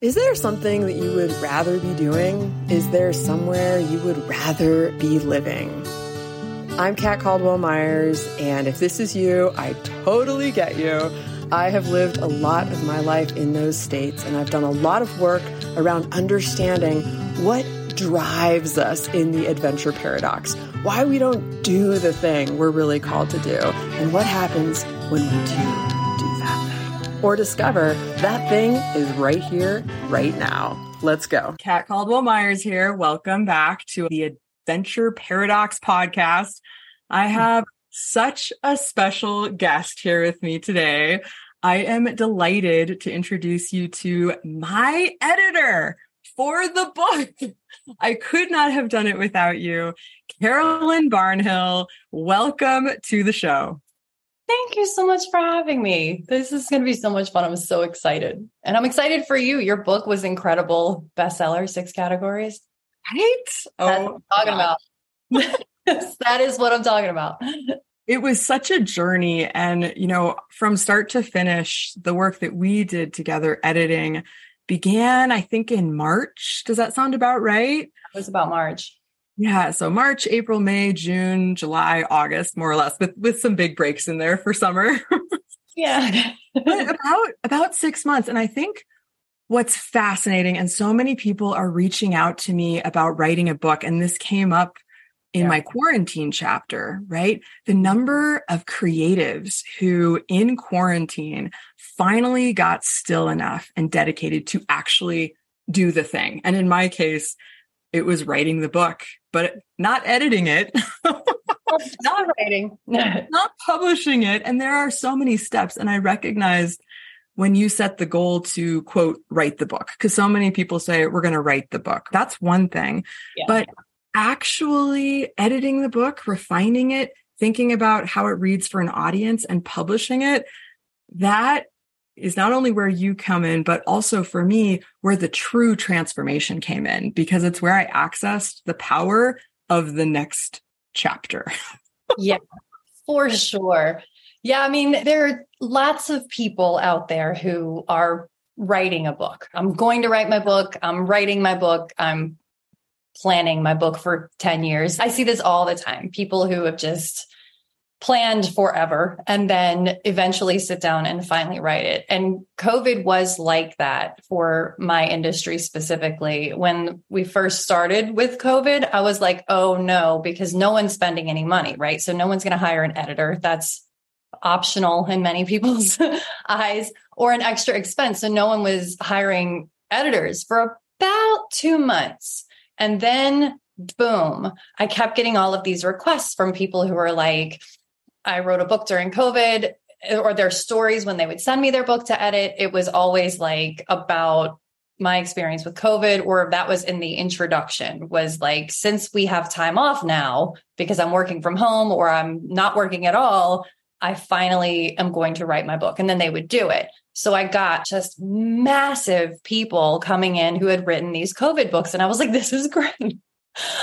Is there something that you would rather be doing? Is there somewhere you would rather be living? I'm Kat Caldwell Myers, and if this is you, I totally get you. I have lived a lot of my life in those states, and I've done a lot of work around understanding what drives us in the adventure paradox, why we don't do the thing we're really called to do, and what happens when we do or discover that thing is right here, right now. Let's go. Kat Caldwell Myers here. Welcome back to the Adventure Paradox podcast. I hmm. have such a special guest here with me today. I am delighted to introduce you to my editor for the book. I could not have done it without you. Caroline Barnhill, welcome to the show. Thank you so much for having me. This is going to be so much fun. I'm so excited. And I'm excited for you. Your book was incredible. Bestseller, six categories. Right? That's oh, talking about. that is what I'm talking about. It was such a journey. And, you know, from start to finish, the work that we did together editing began, I think, in March. Does that sound about right? It was about March. Yeah, so March, April, May, June, July, August, more or less, with with some big breaks in there for summer. yeah. about about 6 months and I think what's fascinating and so many people are reaching out to me about writing a book and this came up in yeah. my quarantine chapter, right? The number of creatives who in quarantine finally got still enough and dedicated to actually do the thing. And in my case, it was writing the book, but not editing it. not writing, not publishing it. And there are so many steps. And I recognized when you set the goal to quote, write the book, because so many people say we're going to write the book. That's one thing. Yeah. But actually editing the book, refining it, thinking about how it reads for an audience and publishing it, that is not only where you come in, but also for me, where the true transformation came in, because it's where I accessed the power of the next chapter. yeah, for sure. Yeah, I mean, there are lots of people out there who are writing a book. I'm going to write my book. I'm writing my book. I'm planning my book for 10 years. I see this all the time. People who have just planned forever and then eventually sit down and finally write it. And COVID was like that for my industry specifically. When we first started with COVID, I was like, oh no, because no one's spending any money, right? So no one's going to hire an editor. That's optional in many people's eyes or an extra expense. So no one was hiring editors for about two months. And then boom, I kept getting all of these requests from people who were like, I wrote a book during COVID eh, or their stories when they would send me their book to edit. It was always like about my experience with COVID, or that was in the introduction, was like, since we have time off now because I'm working from home or I'm not working at all, I finally am going to write my book. And then they would do it. So I got just massive people coming in who had written these COVID books. And I was like, this is great.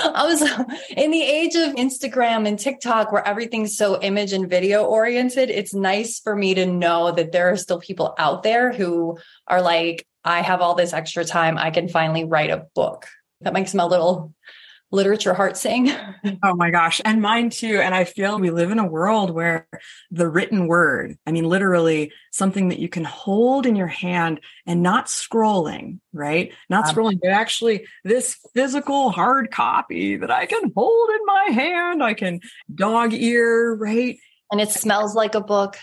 I was in the age of Instagram and TikTok where everything's so image and video oriented. It's nice for me to know that there are still people out there who are like, I have all this extra time. I can finally write a book. That makes me a little literature heart sing. oh my gosh. And mine too. And I feel we live in a world where the written word, I mean, literally something that you can hold in your hand and not scrolling, right? Not um, scrolling, but actually this physical hard copy that I can hold in my hand. I can dog ear, right? And it smells like a book.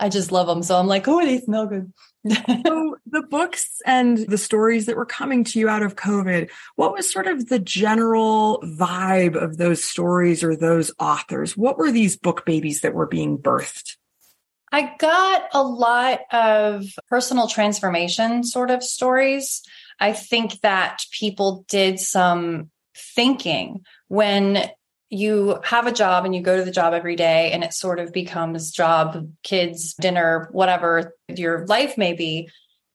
I just love them. So I'm like, oh, they smell good. so the books and the stories that were coming to you out of COVID, what was sort of the general vibe of those stories or those authors? What were these book babies that were being birthed? I got a lot of personal transformation sort of stories. I think that people did some thinking when you have a job and you go to the job every day and it sort of becomes job, kids, dinner, whatever your life may be.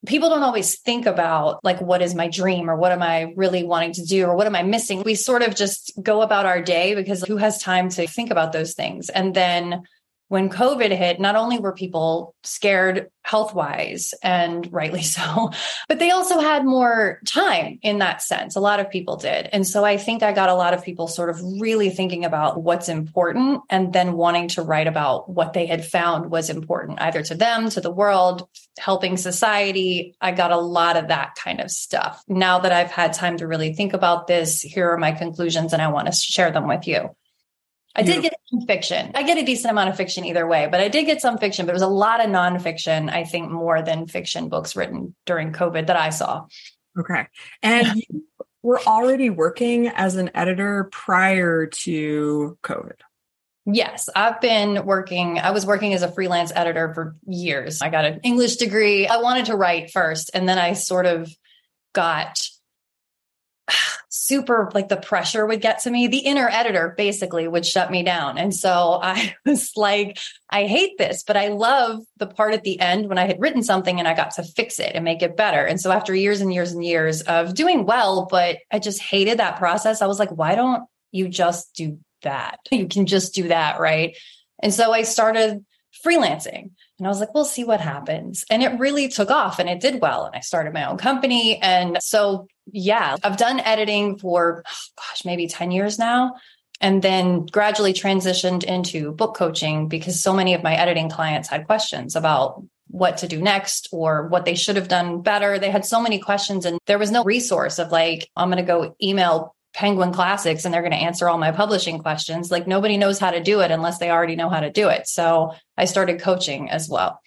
People don't always think about like, what is my dream or what am I really wanting to do or what am I missing? We sort of just go about our day because who has time to think about those things? And then when COVID hit, not only were people scared health wise, and rightly so, but they also had more time in that sense. A lot of people did. And so I think I got a lot of people sort of really thinking about what's important and then wanting to write about what they had found was important, either to them, to the world, helping society. I got a lot of that kind of stuff. Now that I've had time to really think about this, here are my conclusions, and I want to share them with you. I did get some fiction. I get a decent amount of fiction either way, but I did get some fiction, but it was a lot of nonfiction, I think more than fiction books written during COVID that I saw. Okay. And you were already working as an editor prior to COVID. Yes, I've been working. I was working as a freelance editor for years. I got an English degree. I wanted to write first, and then I sort of got super like the pressure would get to me. The inner editor basically would shut me down. And so I was like, I hate this, but I love the part at the end when I had written something and I got to fix it and make it better. And so after years and years and years of doing well, but I just hated that process, I was like, why don't you just do that? You can just do that. Right. And so I started freelancing. And I was like, we'll see what happens. And it really took off and it did well. And I started my own company. And so, yeah, I've done editing for, gosh, maybe 10 years now. And then gradually transitioned into book coaching because so many of my editing clients had questions about what to do next or what they should have done better. They had so many questions and there was no resource of like, I'm going to go email Penguin Classics and they're going to answer all my publishing questions. Like nobody knows how to do it unless they already know how to do it. So I started coaching as well.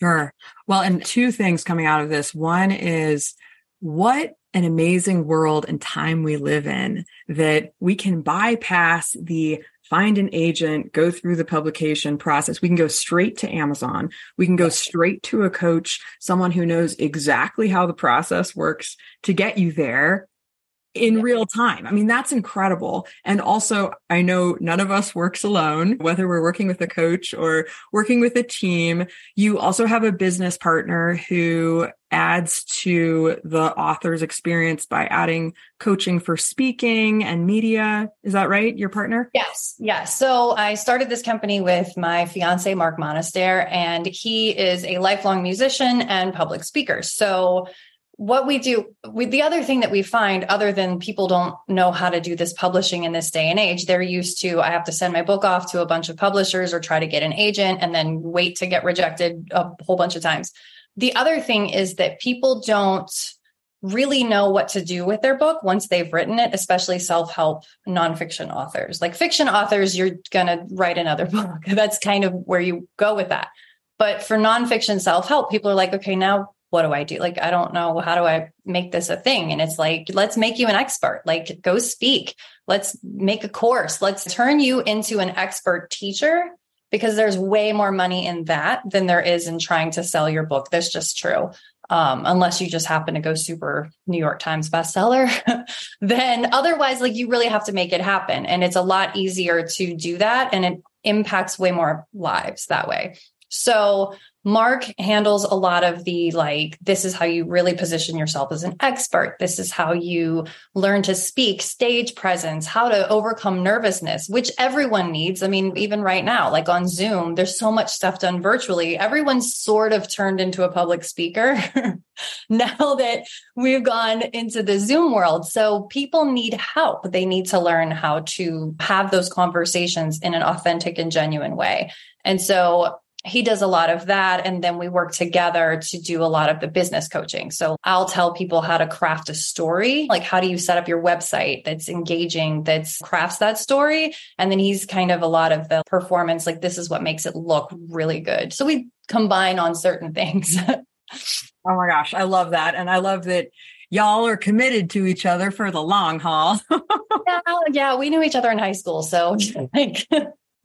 Sure. Well, and two things coming out of this. One is what an amazing world and time we live in that we can bypass the find an agent, go through the publication process. We can go straight to Amazon. We can go straight to a coach, someone who knows exactly how the process works to get you there in yeah. real time. I mean, that's incredible. And also, I know none of us works alone, whether we're working with a coach or working with a team. You also have a business partner who adds to the author's experience by adding coaching for speaking and media. Is that right? Your partner? Yes. Yes. So I started this company with my fiance, Mark Monaster, and he is a lifelong musician and public speaker. So what we do the other thing that we find other than people don't know how to do this publishing in this day and age they're used to i have to send my book off to a bunch of publishers or try to get an agent and then wait to get rejected a whole bunch of times. The other thing is that people don't really know what to do with their book once they've written it especially self-help nonfiction authors. Like fiction authors you're going to write another book. That's kind of where you go with that. But for nonfiction self-help people are like okay now what do I do? Like, I don't know. How do I make this a thing? And it's like, let's make you an expert. Like, go speak. Let's make a course. Let's turn you into an expert teacher because there's way more money in that than there is in trying to sell your book. That's just true. Um, unless you just happen to go super New York Times bestseller, then otherwise, like you really have to make it happen. And it's a lot easier to do that. And it impacts way more lives that way. So Mark handles a lot of the like, this is how you really position yourself as an expert. This is how you learn to speak, stage presence, how to overcome nervousness, which everyone needs. I mean, even right now, like on Zoom, there's so much stuff done virtually. Everyone's sort of turned into a public speaker now that we've gone into the Zoom world. So people need help. They need to learn how to have those conversations in an authentic and genuine way. And so he does a lot of that. And then we work together to do a lot of the business coaching. So I'll tell people how to craft a story. Like, how do you set up your website that's engaging, that crafts that story? And then he's kind of a lot of the performance. Like, this is what makes it look really good. So we combine on certain things. oh my gosh. I love that. And I love that y'all are committed to each other for the long haul. yeah, yeah, we knew each other in high school. So like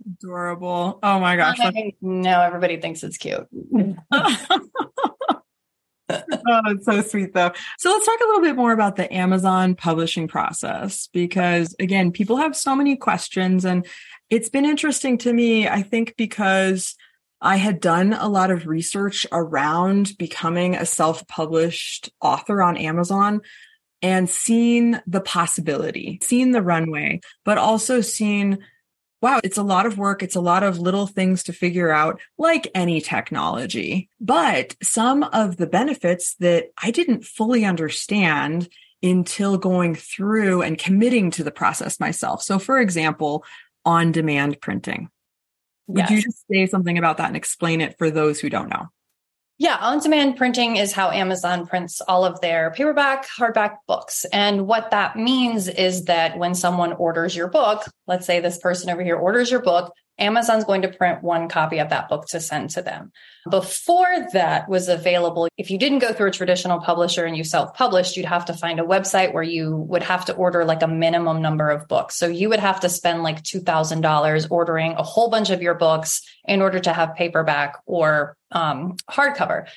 Adorable. Oh my gosh. No, everybody thinks it's cute. oh, it's so sweet though. So let's talk a little bit more about the Amazon publishing process because again, people have so many questions and it's been interesting to me, I think because I had done a lot of research around becoming a self-published author on Amazon and seen the possibility, seen the runway, but also seen wow, it's a lot of work. It's a lot of little things to figure out, like any technology. But some of the benefits that I didn't fully understand until going through and committing to the process myself. So, for example, on demand printing. Would yes. you just say something about that and explain it for those who don't know? Yeah, on demand printing is how Amazon prints all of their paperback, hardback books. And what that means is that when someone orders your book, let's say this person over here orders your book, Amazon's going to print one copy of that book to send to them. Before that was available, if you didn't go through a traditional publisher and you self published, you'd have to find a website where you would have to order like a minimum number of books. So you would have to spend like $2,000 ordering a whole bunch of your books in order to have paperback or um, hardcover.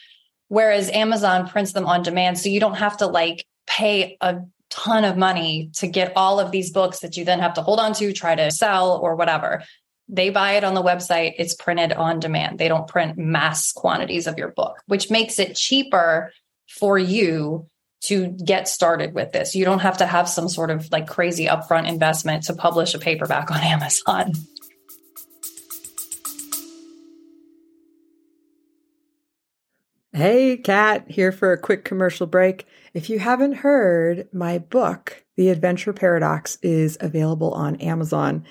Whereas Amazon prints them on demand. So you don't have to like pay a ton of money to get all of these books that you then have to hold on to, try to sell or whatever. They buy it on the website, it's printed on demand. They don't print mass quantities of your book, which makes it cheaper for you to get started with this. You don't have to have some sort of like crazy upfront investment to publish a paperback on Amazon. Hey, Kat, here for a quick commercial break. If you haven't heard, my book, The Adventure Paradox, is available on Amazon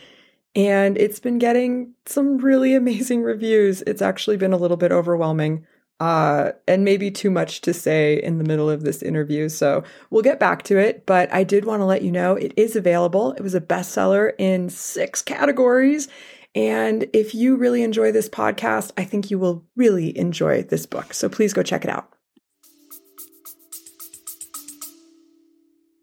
and it's been getting some really amazing reviews. It's actually been a little bit overwhelming. Uh, and maybe too much to say in the middle of this interview. So we'll get back to it. But I did want to let you know it is available. It was a bestseller in six categories. And if you really enjoy this podcast, I think you will really enjoy this book. So please go check it out.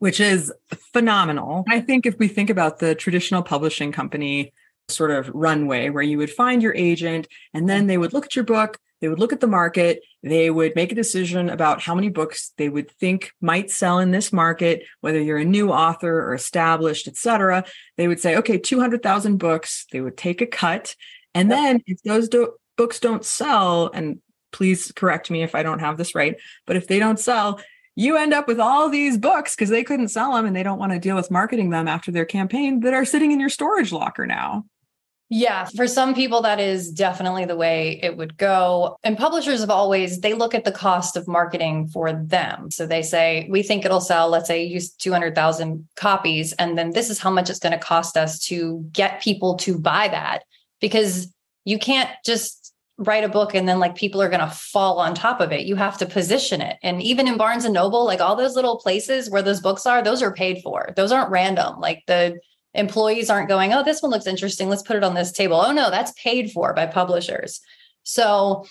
Which is phenomenal. I think if we think about the traditional publishing company sort of runway where you would find your agent and then they would look at your book, they would look at the market, they would make a decision about how many books they would think might sell in this market, whether you're a new author or established, et cetera. They would say, okay, 200,000 books, they would take a cut. And then if those do- books don't sell, and please correct me if I don't have this right, but if they don't sell, you end up with all these books because they couldn't sell them and they don't want to deal with marketing them after their campaign that are sitting in your storage locker now. Yeah, for some people, that is definitely the way it would go. And publishers have always, they look at the cost of marketing for them. So they say, we think it'll sell, let's say, use 200,000 copies. And then this is how much it's going to cost us to get people to buy that. Because you can't just write a book and then like people are going to fall on top of it. You have to position it. And even in barnes and noble like all those little places where those books are those are paid for. Those aren't random. Like the employees aren't going oh this one looks interesting. Let's put it on this table. Oh no that's paid for by publishers. So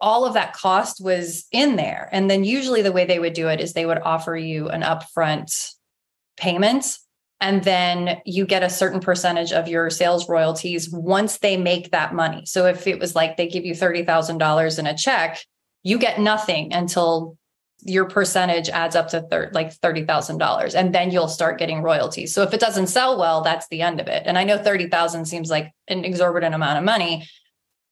all of that cost was in there. And then usually the way they would do it is they would offer you an upfront payment and then you get a certain percentage of your sales royalties once they make that money. So if it was like they give you $30,000 in a check, you get nothing until your percentage adds up to thir- like $30,000 and then you'll start getting royalties. So if it doesn't sell well, that's the end of it. And I know 30,000 seems like an exorbitant amount of money,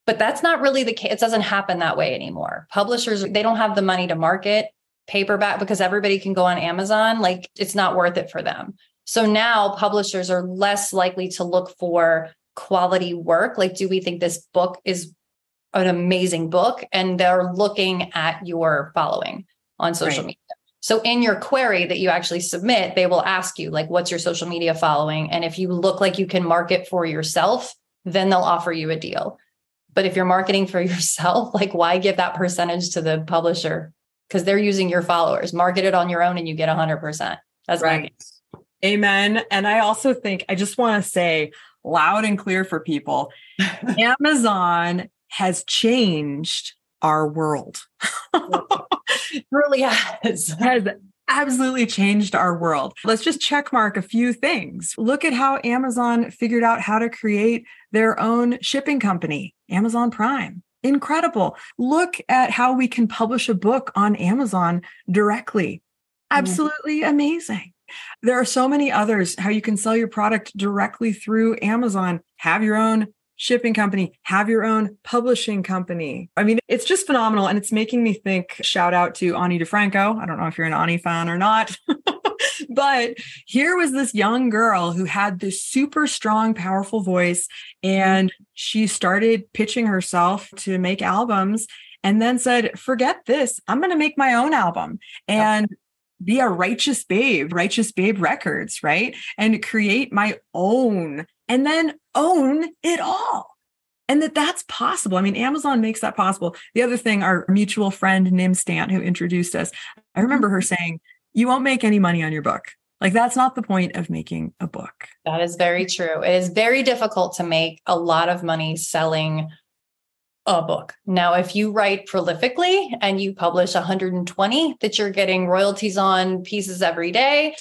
but that's not really the case. It doesn't happen that way anymore. Publishers, they don't have the money to market paperback because everybody can go on Amazon. Like it's not worth it for them. So now publishers are less likely to look for quality work. Like, do we think this book is an amazing book? And they're looking at your following on social right. media. So in your query that you actually submit, they will ask you, like, what's your social media following? And if you look like you can market for yourself, then they'll offer you a deal. But if you're marketing for yourself, like, why give that percentage to the publisher? Because they're using your followers. Market it on your own and you get 100%. That's right. Amen. And I also think I just want to say loud and clear for people Amazon has changed our world. it really has. has absolutely changed our world. Let's just check mark a few things. Look at how Amazon figured out how to create their own shipping company, Amazon Prime. Incredible. Look at how we can publish a book on Amazon directly. Mm-hmm. Absolutely amazing. There are so many others how you can sell your product directly through Amazon, have your own shipping company, have your own publishing company. I mean, it's just phenomenal. And it's making me think shout out to Ani DiFranco. I don't know if you're an Ani fan or not, but here was this young girl who had this super strong, powerful voice, and she started pitching herself to make albums and then said, Forget this, I'm going to make my own album. And be a righteous babe, righteous babe records, right? And create my own and then own it all and that that's possible. I mean, Amazon makes that possible. The other thing, our mutual friend Nim Stant, who introduced us, I remember her mm-hmm. saying, "You won't make any money on your book. Like that's not the point of making a book." That is very true. It is very difficult to make a lot of money selling a book. Now, if you write prolifically and you publish 120 that you're getting royalties on pieces every day,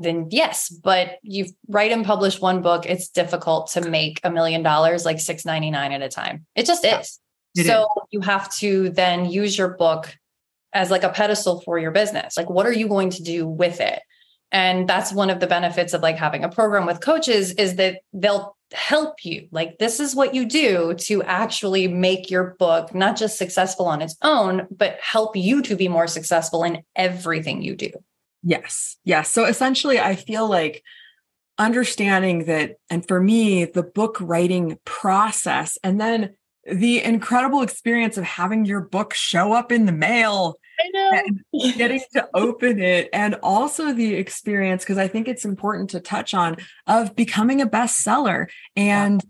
then yes, but you write and publish one book, it's difficult to make a million dollars like 699 at a time. It just is. It so is. you have to then use your book as like a pedestal for your business. Like what are you going to do with it? And that's one of the benefits of like having a program with coaches is that they'll help you. Like this is what you do to actually make your book not just successful on its own, but help you to be more successful in everything you do. Yes. Yes. So essentially, I feel like understanding that, and for me, the book writing process, and then the incredible experience of having your book show up in the mail and getting to open it and also the experience because i think it's important to touch on of becoming a bestseller and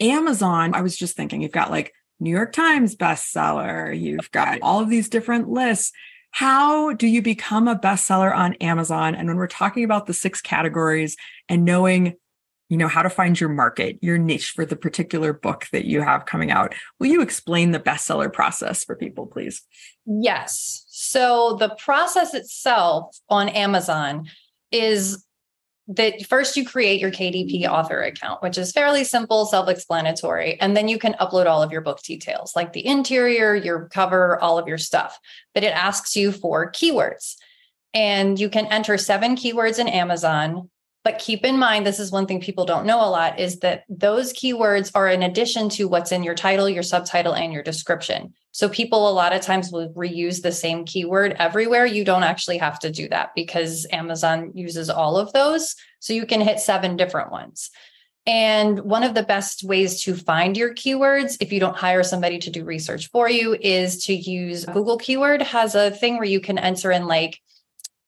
wow. amazon i was just thinking you've got like new york times bestseller you've got all of these different lists how do you become a bestseller on Amazon? And when we're talking about the six categories and knowing, you know, how to find your market, your niche for the particular book that you have coming out, will you explain the bestseller process for people, please? Yes. So the process itself on Amazon is that first you create your KDP author account, which is fairly simple, self explanatory. And then you can upload all of your book details, like the interior, your cover, all of your stuff. But it asks you for keywords. And you can enter seven keywords in Amazon. But keep in mind, this is one thing people don't know a lot is that those keywords are in addition to what's in your title, your subtitle, and your description. So people a lot of times will reuse the same keyword everywhere. You don't actually have to do that because Amazon uses all of those. So you can hit seven different ones. And one of the best ways to find your keywords, if you don't hire somebody to do research for you, is to use Google Keyword has a thing where you can enter in like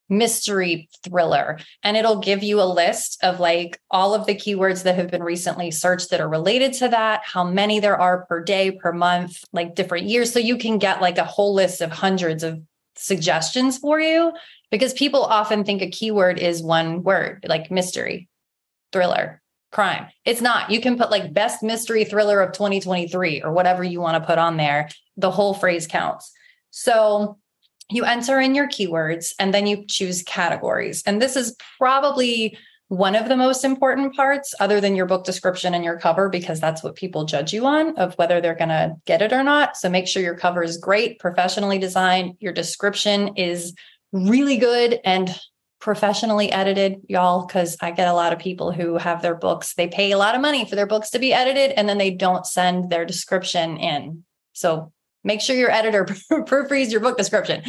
mystery thriller. And it'll give you a list of like all of the keywords that have been recently searched that are related to that how many there are per day per month like different years. So you can get like a whole list of hundreds of suggestions for you because people often think a keyword is one word like mystery thriller crime. It's not. You can put like best mystery thriller of 2023 or whatever you want to put on there. The whole phrase counts. So you enter in your keywords and then you choose categories. And this is probably one of the most important parts, other than your book description and your cover, because that's what people judge you on of whether they're going to get it or not. So make sure your cover is great, professionally designed. Your description is really good and professionally edited, y'all, because I get a lot of people who have their books, they pay a lot of money for their books to be edited, and then they don't send their description in. So Make sure your editor proofreads your book description.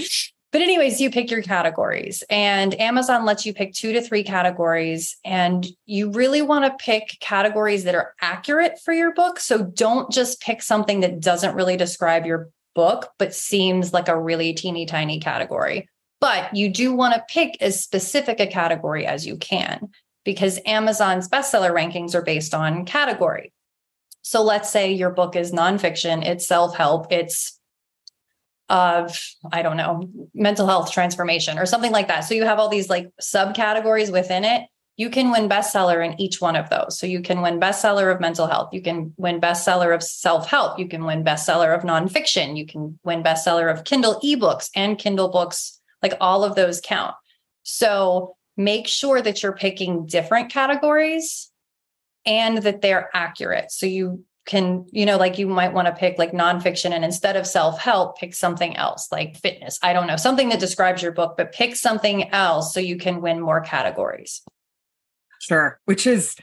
But, anyways, you pick your categories, and Amazon lets you pick two to three categories. And you really want to pick categories that are accurate for your book. So, don't just pick something that doesn't really describe your book, but seems like a really teeny tiny category. But you do want to pick as specific a category as you can because Amazon's bestseller rankings are based on category. So let's say your book is nonfiction, it's self help, it's of I don't know, mental health transformation or something like that. So you have all these like subcategories within it. You can win bestseller in each one of those. So you can win bestseller of mental health. You can win bestseller of self help. You can win bestseller of nonfiction. You can win bestseller of Kindle ebooks and Kindle books. Like all of those count. So make sure that you're picking different categories and that they're accurate. So you can, you know, like you might want to pick like nonfiction and instead of self help, pick something else like fitness. I don't know, something that describes your book, but pick something else so you can win more categories. Sure. Which is,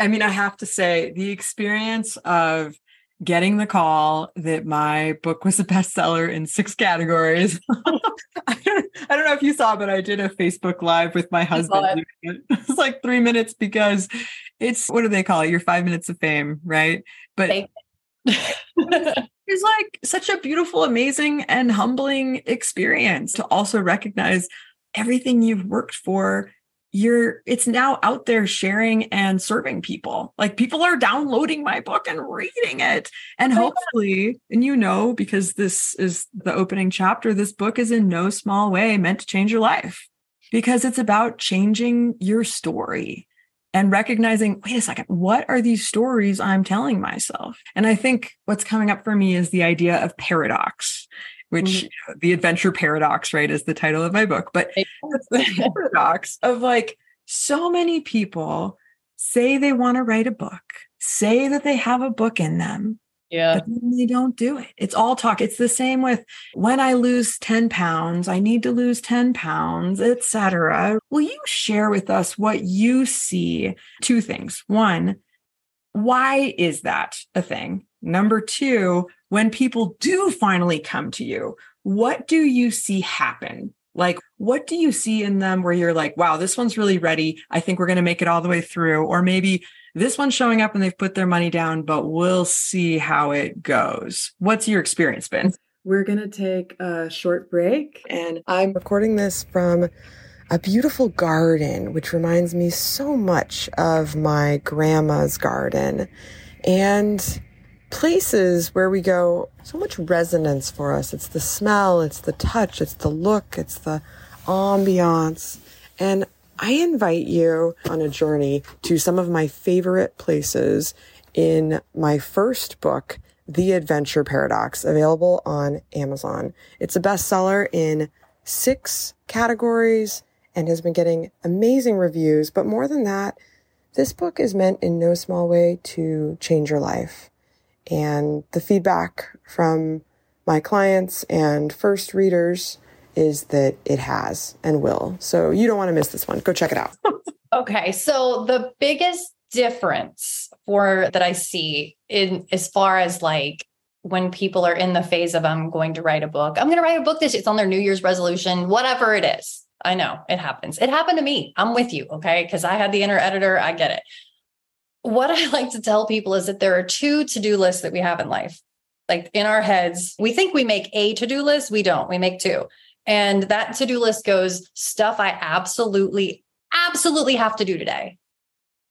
I mean, I have to say, the experience of getting the call that my book was a bestseller in six categories. I, don't, I don't know if you saw, but I did a Facebook Live with my husband. It. It's like three minutes because it's what do they call it? Your five minutes of fame, right? But it's like such a beautiful, amazing, and humbling experience to also recognize everything you've worked for you're it's now out there sharing and serving people. Like people are downloading my book and reading it. And oh, hopefully and you know because this is the opening chapter this book is in no small way meant to change your life. Because it's about changing your story and recognizing wait a second what are these stories i'm telling myself? And i think what's coming up for me is the idea of paradox which mm-hmm. the adventure paradox, right, is the title of my book. But it's the paradox of like so many people say they want to write a book, say that they have a book in them. Yeah. But they don't do it. It's all talk. It's the same with when I lose 10 pounds, I need to lose 10 pounds, etc. Will you share with us what you see? Two things. One, why is that a thing? Number two, when people do finally come to you, what do you see happen? Like, what do you see in them where you're like, wow, this one's really ready. I think we're going to make it all the way through. Or maybe this one's showing up and they've put their money down, but we'll see how it goes. What's your experience been? We're going to take a short break, and I'm recording this from a beautiful garden, which reminds me so much of my grandma's garden. And places where we go, so much resonance for us. It's the smell, it's the touch, it's the look, it's the ambiance. And I invite you on a journey to some of my favorite places in my first book, The Adventure Paradox, available on Amazon. It's a bestseller in six categories and has been getting amazing reviews. But more than that, this book is meant in no small way to change your life. And the feedback from my clients and first readers is that it has and will. So you don't want to miss this one. Go check it out. okay. So the biggest difference for that I see in as far as like when people are in the phase of I'm going to write a book. I'm going to write a book this it's on their new year's resolution, whatever it is. I know it happens. It happened to me. I'm with you, okay? Cuz I had the inner editor, I get it what I like to tell people is that there are two to do lists that we have in life. Like in our heads, we think we make a to do list. We don't, we make two. And that to do list goes stuff I absolutely, absolutely have to do today.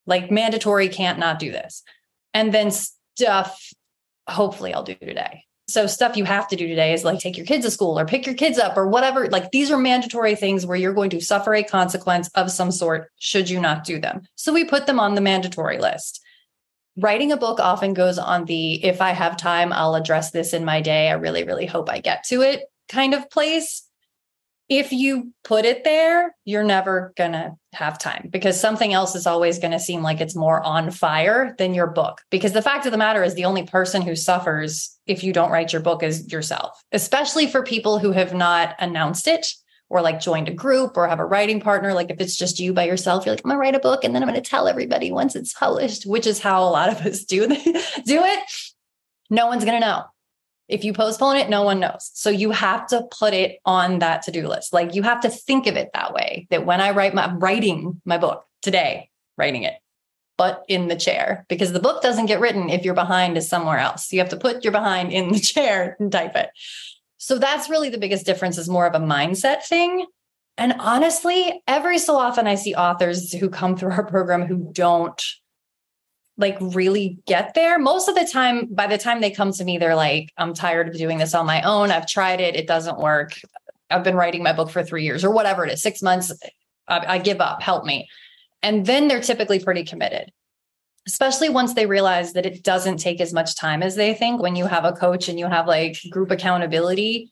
Like mandatory, can't not do this. And then stuff, hopefully, I'll do today. So stuff you have to do today is like take your kids to school or pick your kids up or whatever. Like these are mandatory things where you're going to suffer a consequence of some sort should you not do them. So we put them on the mandatory list. Writing a book often goes on the if I have time, I'll address this in my day. I really, really hope I get to it kind of place if you put it there, you're never going to have time because something else is always going to seem like it's more on fire than your book. Because the fact of the matter is, the only person who suffers if you don't write your book is yourself, especially for people who have not announced it or like joined a group or have a writing partner. Like if it's just you by yourself, you're like, I'm to write a book and then I'm to tell everybody once it's published, which is how a lot of us do, do it. No one's to know. If you postpone it, no one knows. So you have to put it on that to-do list. Like you have to think of it that way that when I write my I'm writing my book today, writing it, but in the chair because the book doesn't get written if you're behind is somewhere else. You have to put your behind in the chair and type it. So that's really the biggest difference is more of a mindset thing. And honestly, every so often I see authors who come through our program who don't like really get there. Most of the time, by the time they come to me, they're like, I'm tired of doing this on my own. I've tried it, it doesn't work. I've been writing my book for three years or whatever it is, six months. I, I give up, help me. And then they're typically pretty committed, especially once they realize that it doesn't take as much time as they think. When you have a coach and you have like group accountability,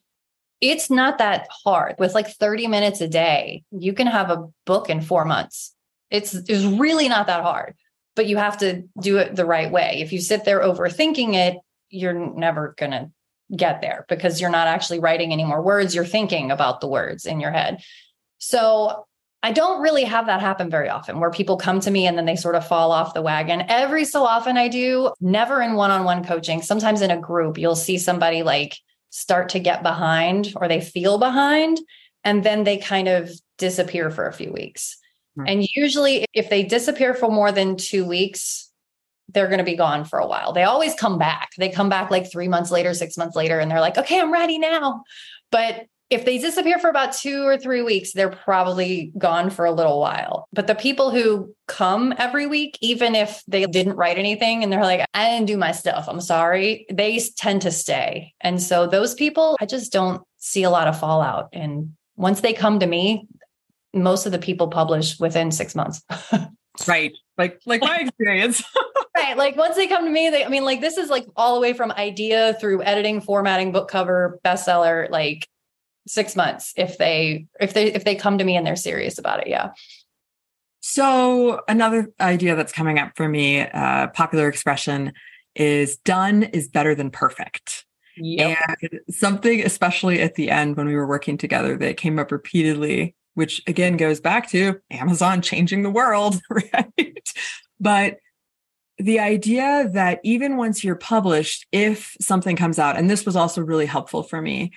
it's not that hard. With like 30 minutes a day, you can have a book in four months. It's, it's really not that hard but you have to do it the right way. If you sit there overthinking it, you're never going to get there because you're not actually writing any more words. You're thinking about the words in your head. So I don't really have that happen very often where people come to me and then they sort of fall off the wagon. Every so often I do, never in one on one coaching. Sometimes in a group, you'll see somebody like start to get behind or they feel behind and then they kind of disappear for a few weeks. Hmm. And usually, if they disappear for more than two weeks, they're going to be gone for a while. They always come back. They come back like three months later, six months later, and they're like, okay, I'm ready now. But if they disappear for about two or three weeks, they're probably gone for a little while. But the people who come every week, even if they didn't write anything and they're like, I didn't do my stuff, I'm sorry, they tend to stay. And so those people, I just don't see a lot of fallout. And once they come to me, most of the people publish within six months. right. Like, like my experience. right. Like once they come to me, they, I mean, like this is like all the way from idea through editing, formatting, book cover, bestseller, like six months if they if they if they come to me and they're serious about it yeah so another idea that's coming up for me uh popular expression is done is better than perfect yep. and something especially at the end when we were working together that came up repeatedly which again goes back to amazon changing the world right but the idea that even once you're published if something comes out and this was also really helpful for me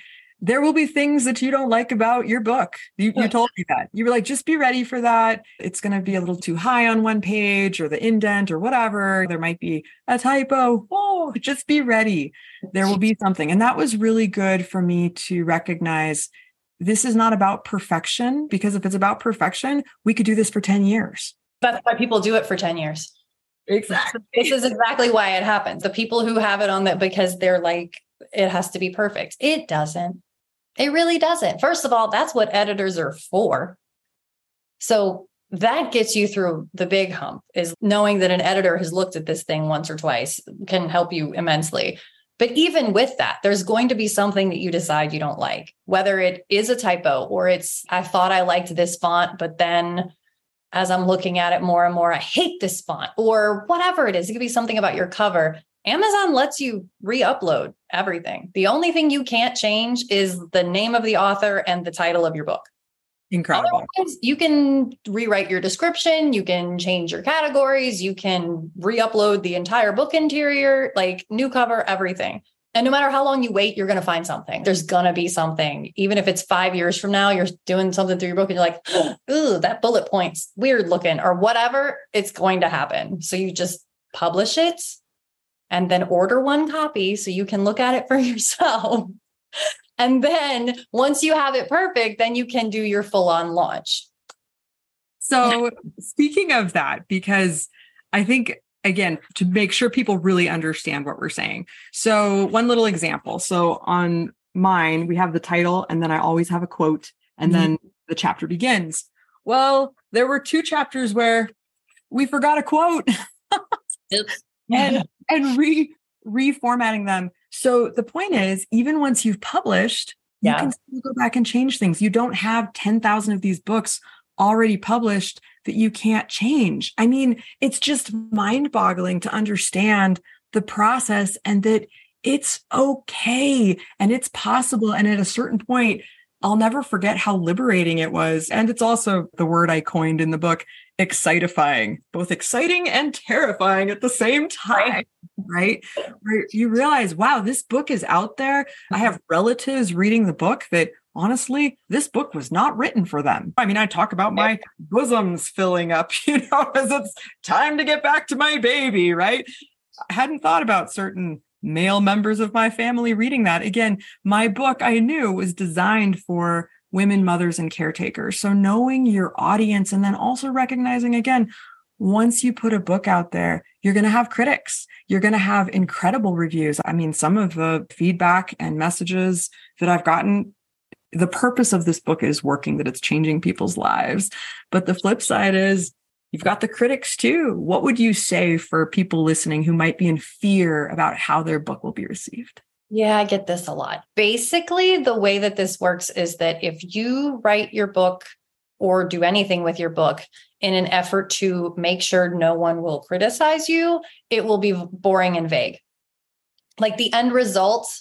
there will be things that you don't like about your book. You, you told me that. You were like, just be ready for that. It's going to be a little too high on one page or the indent or whatever. There might be a typo. Oh, just be ready. There will be something. And that was really good for me to recognize this is not about perfection, because if it's about perfection, we could do this for 10 years. That's why people do it for 10 years. Exactly. This is exactly why it happens. The people who have it on that because they're like, it has to be perfect. It doesn't. It really doesn't. First of all, that's what editors are for. So that gets you through the big hump is knowing that an editor has looked at this thing once or twice can help you immensely. But even with that, there's going to be something that you decide you don't like, whether it is a typo or it's, I thought I liked this font, but then as I'm looking at it more and more, I hate this font or whatever it is. It could be something about your cover. Amazon lets you re upload everything. The only thing you can't change is the name of the author and the title of your book. Incredible. Otherwise, you can rewrite your description, you can change your categories, you can re upload the entire book interior, like new cover, everything. And no matter how long you wait, you're going to find something. There's going to be something. Even if it's five years from now, you're doing something through your book and you're like, ooh, that bullet point's weird looking or whatever, it's going to happen. So you just publish it and then order one copy so you can look at it for yourself. And then once you have it perfect, then you can do your full on launch. So, speaking of that, because I think again to make sure people really understand what we're saying. So, one little example. So, on mine, we have the title, and then I always have a quote, and mm-hmm. then the chapter begins. Well, there were two chapters where we forgot a quote. and and re reformatting them. So the point is, even once you've published, yeah. you can still go back and change things. You don't have 10,000 of these books already published that you can't change. I mean, it's just mind boggling to understand the process and that it's okay and it's possible. And at a certain point, I'll never forget how liberating it was. And it's also the word I coined in the book excitifying, both exciting and terrifying at the same time. Right. Where you realize, wow, this book is out there. I have relatives reading the book that honestly, this book was not written for them. I mean, I talk about my bosoms filling up, you know, as it's time to get back to my baby, right? I hadn't thought about certain male members of my family reading that. Again, my book I knew was designed for women, mothers, and caretakers. So knowing your audience and then also recognizing again, once you put a book out there, you're going to have critics. You're going to have incredible reviews. I mean, some of the feedback and messages that I've gotten, the purpose of this book is working, that it's changing people's lives. But the flip side is You've got the critics too. What would you say for people listening who might be in fear about how their book will be received? Yeah, I get this a lot. Basically, the way that this works is that if you write your book or do anything with your book in an effort to make sure no one will criticize you, it will be boring and vague. Like the end result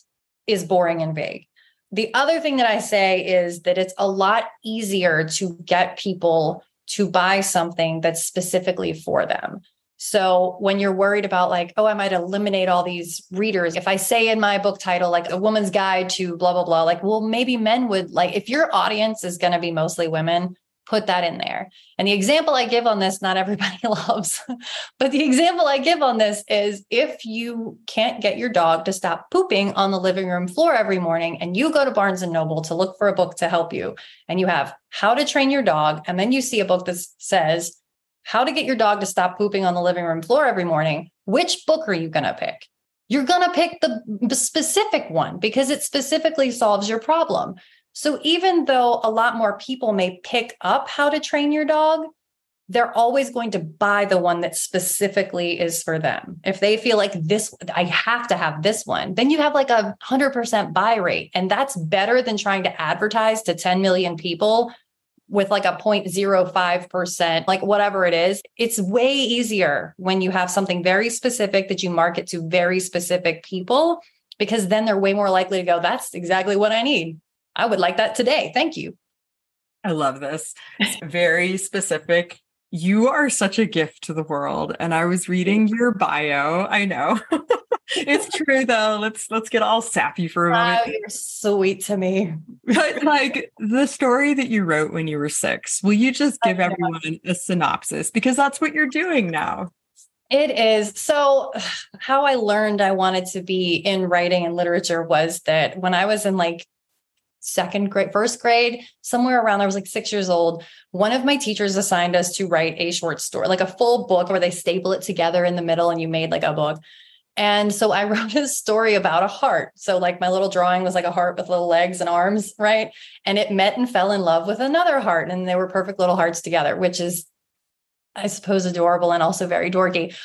is boring and vague. The other thing that I say is that it's a lot easier to get people to buy something that's specifically for them. So when you're worried about like, oh, I might eliminate all these readers. If I say in my book title, like a woman's guide to blah, blah, blah, like, well, maybe men would like, if your audience is going to be mostly women, put that in there. And the example I give on this, not everybody loves, but the example I give on this is if you can't get your dog to stop pooping on the living room floor every morning and you go to Barnes and Noble to look for a book to help you and you have how to train your dog and then you see a book that says how to get your dog to stop pooping on the living room floor every morning, which book are you going to pick? You're going to pick the specific one because it specifically solves your problem. So even though a lot more people may pick up how to train your dog, they're always going to buy the one that specifically is for them. If they feel like this, I have to have this one, then you have like a 100% buy rate. And that's better than trying to advertise to 10 million people with like a 0.05%, like whatever it is. It's way easier when you have something very specific that you market to very specific people, because then they're way more likely to go, that's exactly what I need. I would like that today. Thank you. I love this. It's very specific. You are such a gift to the world. And I was reading your bio. I know. it's true though. Let's let's get all sappy for a moment. Oh, you're sweet to me. But like the story that you wrote when you were six, will you just oh, give everyone a synopsis? Because that's what you're doing now. It is. So, how I learned I wanted to be in writing and literature was that when I was in like second grade, first grade, somewhere around I was like six years old. One of my teachers assigned us to write a short story, like a full book where they staple it together in the middle and you made like a book. And so I wrote a story about a heart. So, like, my little drawing was like a heart with little legs and arms, right? And it met and fell in love with another heart, and they were perfect little hearts together, which is, I suppose, adorable and also very dorky.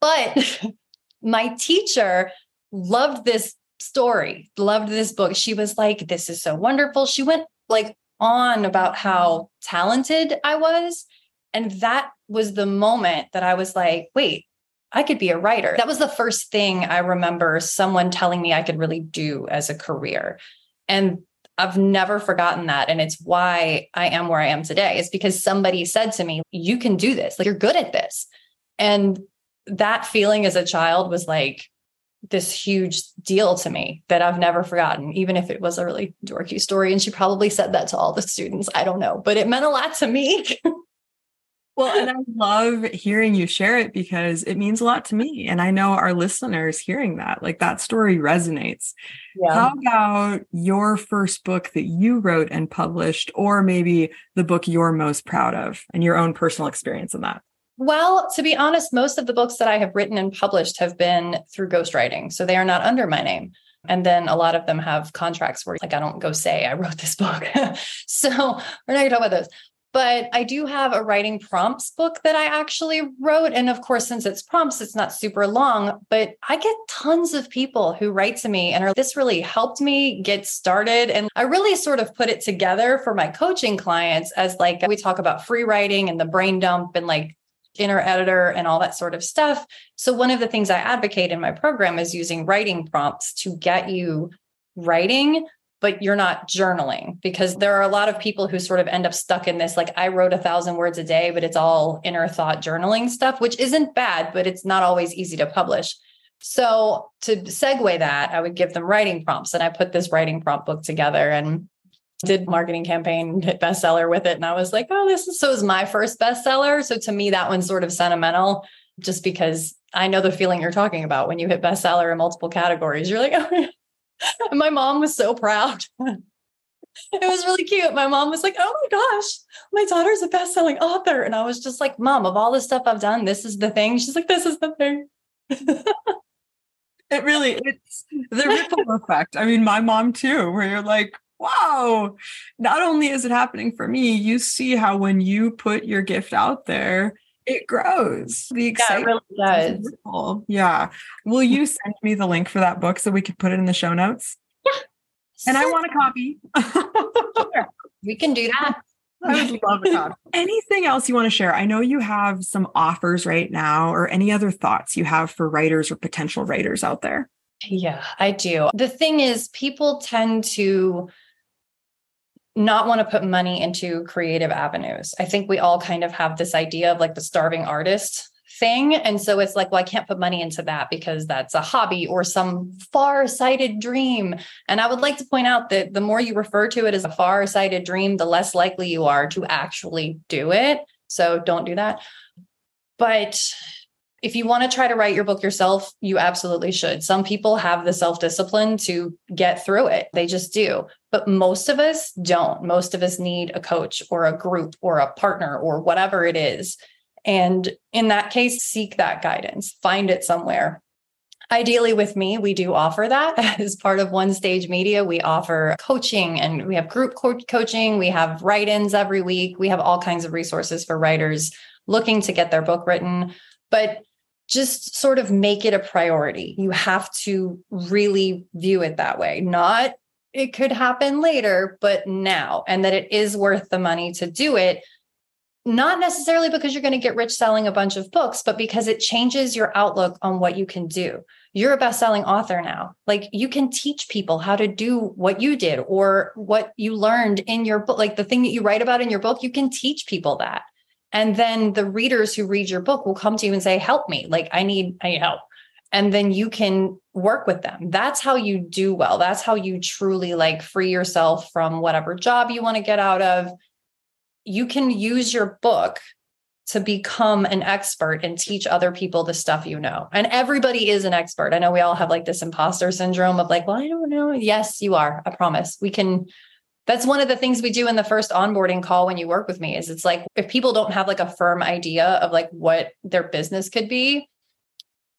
But my teacher loved this story, loved this book. She was like, This is so wonderful. She went like on about how talented I was. And that was the moment that I was like, wait, I could be a writer. That was the first thing I remember someone telling me I could really do as a career. And I've never forgotten that. And it's why I am where I am today. It's because somebody said to me, You can do this. Like, you're good at this. And that feeling as a child was like, this huge deal to me that I've never forgotten, even if it was a really dorky story. And she probably said that to all the students. I don't know, but it meant a lot to me. well, and I love hearing you share it because it means a lot to me. And I know our listeners hearing that, like that story resonates. Yeah. How about your first book that you wrote and published, or maybe the book you're most proud of and your own personal experience in that? Well, to be honest, most of the books that I have written and published have been through ghostwriting. So they are not under my name. And then a lot of them have contracts where, like, I don't go say I wrote this book. so we're not going to talk about those. But I do have a writing prompts book that I actually wrote. And of course, since it's prompts, it's not super long, but I get tons of people who write to me and are this really helped me get started. And I really sort of put it together for my coaching clients as like we talk about free writing and the brain dump and like inner editor and all that sort of stuff. So, one of the things I advocate in my program is using writing prompts to get you writing, but you're not journaling because there are a lot of people who sort of end up stuck in this like, I wrote a thousand words a day, but it's all inner thought journaling stuff, which isn't bad, but it's not always easy to publish. So, to segue that, I would give them writing prompts. And I put this writing prompt book together. And did marketing campaign hit bestseller with it and i was like oh this is so is my first bestseller so to me that one's sort of sentimental just because i know the feeling you're talking about when you hit bestseller in multiple categories you're like oh and my mom was so proud. It was really cute. My mom was like oh my gosh my daughter's a best-selling author. And i was just like mom of all the stuff i've done this is the thing. She's like this is the thing. It really it's the ripple effect. I mean my mom too where you're like wow, not only is it happening for me, you see how when you put your gift out there, it grows. The excitement yeah, it really does. Yeah. Will you send me the link for that book so we can put it in the show notes? Yeah. And I want a copy. sure. We can do that. I would love a copy. Anything else you want to share? I know you have some offers right now, or any other thoughts you have for writers or potential writers out there. Yeah, I do. The thing is, people tend to not want to put money into creative avenues. I think we all kind of have this idea of like the starving artist thing. And so it's like, well, I can't put money into that because that's a hobby or some far sighted dream. And I would like to point out that the more you refer to it as a far sighted dream, the less likely you are to actually do it. So don't do that. But if you want to try to write your book yourself, you absolutely should. Some people have the self discipline to get through it, they just do. But most of us don't. Most of us need a coach or a group or a partner or whatever it is. And in that case, seek that guidance, find it somewhere. Ideally, with me, we do offer that as part of One Stage Media. We offer coaching and we have group co- coaching. We have write ins every week. We have all kinds of resources for writers looking to get their book written. But just sort of make it a priority. You have to really view it that way, not it could happen later, but now, and that it is worth the money to do it. Not necessarily because you're going to get rich selling a bunch of books, but because it changes your outlook on what you can do. You're a best selling author now. Like you can teach people how to do what you did or what you learned in your book. Like the thing that you write about in your book, you can teach people that. And then the readers who read your book will come to you and say, help me. Like I need, I need help. And then you can work with them. That's how you do well. That's how you truly like free yourself from whatever job you want to get out of. You can use your book to become an expert and teach other people the stuff you know. And everybody is an expert. I know we all have like this imposter syndrome of like, well, I don't know. Yes, you are. I promise. We can that's one of the things we do in the first onboarding call when you work with me is it's like if people don't have like a firm idea of like what their business could be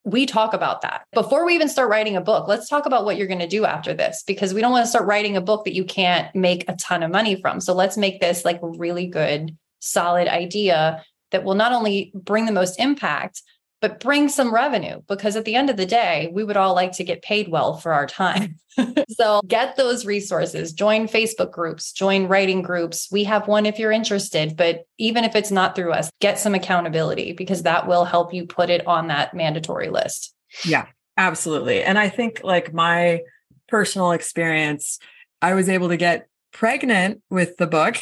we talk about that. Before we even start writing a book let's talk about what you're going to do after this because we don't want to start writing a book that you can't make a ton of money from. So let's make this like really good solid idea that will not only bring the most impact but bring some revenue because at the end of the day, we would all like to get paid well for our time. so get those resources, join Facebook groups, join writing groups. We have one if you're interested, but even if it's not through us, get some accountability because that will help you put it on that mandatory list. Yeah, absolutely. And I think like my personal experience, I was able to get pregnant with the book.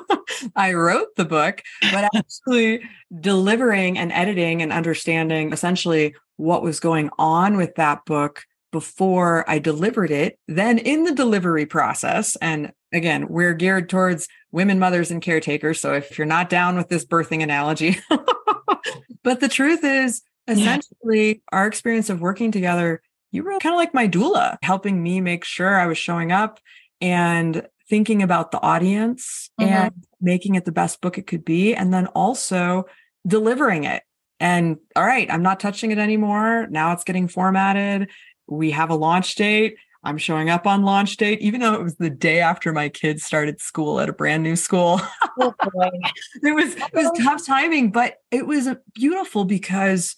I wrote the book, but actually delivering and editing and understanding essentially what was going on with that book before I delivered it, then in the delivery process. And again, we're geared towards women, mothers, and caretakers. So if you're not down with this birthing analogy, but the truth is, essentially, yeah. our experience of working together, you were kind of like my doula, helping me make sure I was showing up and thinking about the audience mm-hmm. and making it the best book it could be. And then also delivering it. And all right, I'm not touching it anymore. Now it's getting formatted. We have a launch date. I'm showing up on launch date, even though it was the day after my kids started school at a brand new school. Oh, it was it was tough timing, but it was beautiful because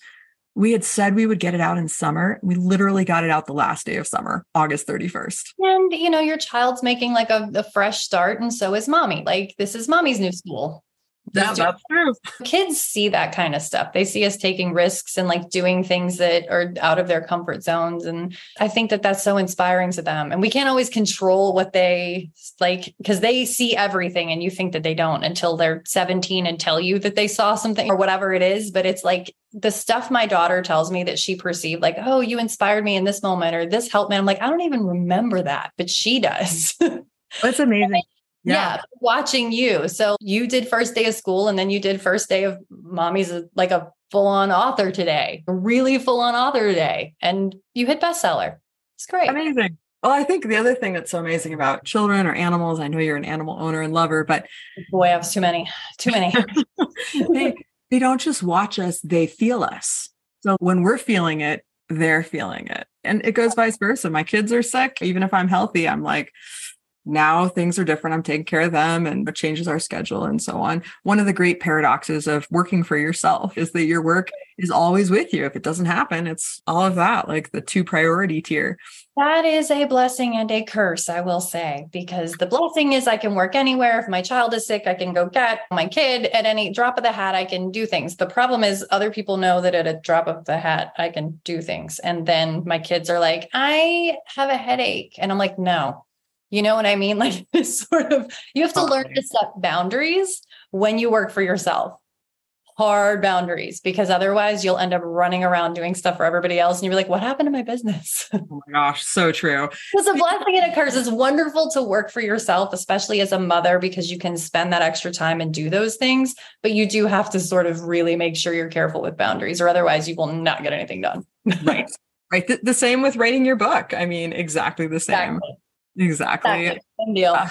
we had said we would get it out in summer. We literally got it out the last day of summer, August 31st. And, you know, your child's making like a, a fresh start, and so is mommy. Like, this is mommy's new school. That, that's true. Kids see that kind of stuff. They see us taking risks and like doing things that are out of their comfort zones. And I think that that's so inspiring to them. And we can't always control what they like because they see everything and you think that they don't until they're 17 and tell you that they saw something or whatever it is. But it's like the stuff my daughter tells me that she perceived, like, oh, you inspired me in this moment or this helped me. I'm like, I don't even remember that, but she does. That's amazing yeah. yeah. watching you. So you did first day of school and then you did first day of mommy's uh, like a full-on author today really full-on author today and you hit bestseller. It's great. Amazing. Well i think the other thing that's so amazing about children or animals i know you're an animal owner and lover but boy i have too many too many. They, they don't just watch us they feel us. So when we're feeling it they're feeling it. And it goes vice versa. My kids are sick. Even if i'm healthy i'm like now things are different. I'm taking care of them and it changes our schedule and so on. One of the great paradoxes of working for yourself is that your work is always with you. If it doesn't happen, it's all of that, like the two priority tier. That is a blessing and a curse, I will say, because the blessing is I can work anywhere. If my child is sick, I can go get my kid at any drop of the hat. I can do things. The problem is other people know that at a drop of the hat, I can do things. And then my kids are like, I have a headache. And I'm like, no, you know what I mean? Like this sort of, you have to learn to set boundaries when you work for yourself. Hard boundaries, because otherwise you'll end up running around doing stuff for everybody else. And you're like, what happened to my business? Oh my gosh, so true. It's a blessing and a curse. It's wonderful to work for yourself, especially as a mother, because you can spend that extra time and do those things. But you do have to sort of really make sure you're careful with boundaries, or otherwise you will not get anything done. right. Right. The, the, same with writing your book. I mean, exactly the same. Exactly. Exactly. Deal. Uh,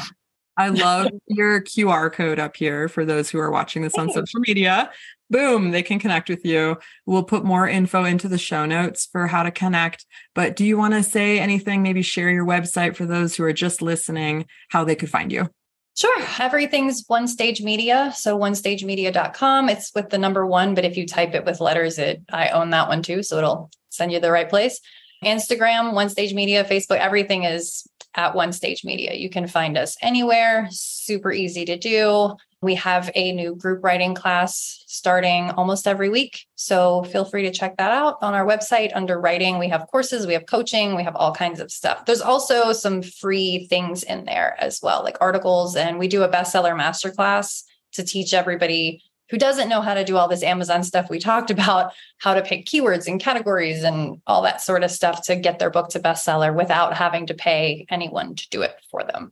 I love your QR code up here for those who are watching this on social media. Boom, they can connect with you. We'll put more info into the show notes for how to connect. But do you want to say anything? Maybe share your website for those who are just listening, how they could find you. Sure. Everything's one stage media. So onestagemedia.com. It's with the number one, but if you type it with letters, it I own that one too. So it'll send you the right place. Instagram, One Stage Media, Facebook, everything is at One Stage Media. You can find us anywhere, super easy to do. We have a new group writing class starting almost every week. So feel free to check that out on our website under writing. We have courses, we have coaching, we have all kinds of stuff. There's also some free things in there as well, like articles. And we do a bestseller masterclass to teach everybody who doesn't know how to do all this Amazon stuff we talked about, how to pick keywords and categories and all that sort of stuff to get their book to bestseller without having to pay anyone to do it for them.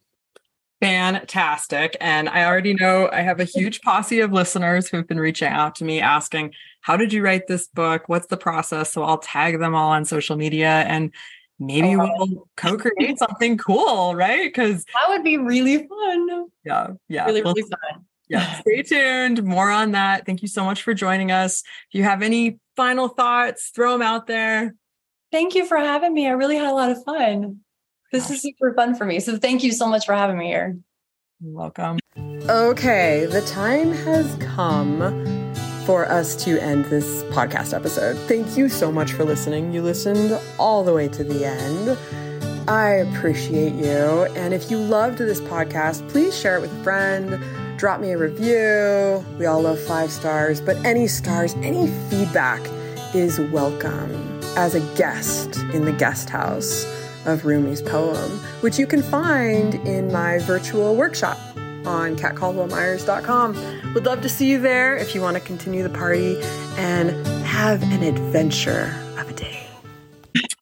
Fantastic. And I already know I have a huge posse of listeners who've been reaching out to me asking, How did you write this book? What's the process? So I'll tag them all on social media and maybe oh, we'll co-create something cool, right? Because that would be really fun. Yeah, yeah. Really, really fun yeah, stay tuned. More on that. Thank you so much for joining us. If you have any final thoughts, throw them out there. Thank you for having me. I really had a lot of fun. This is super fun for me. So thank you so much for having me here. You're welcome. Okay, the time has come for us to end this podcast episode. Thank you so much for listening. You listened all the way to the end. I appreciate you. And if you loved this podcast, please share it with a friend drop me a review. We all love five stars, but any stars, any feedback is welcome as a guest in the guest house of Rumi's poem, which you can find in my virtual workshop on katcaldwellmyers.com. Would love to see you there if you want to continue the party and have an adventure of a day.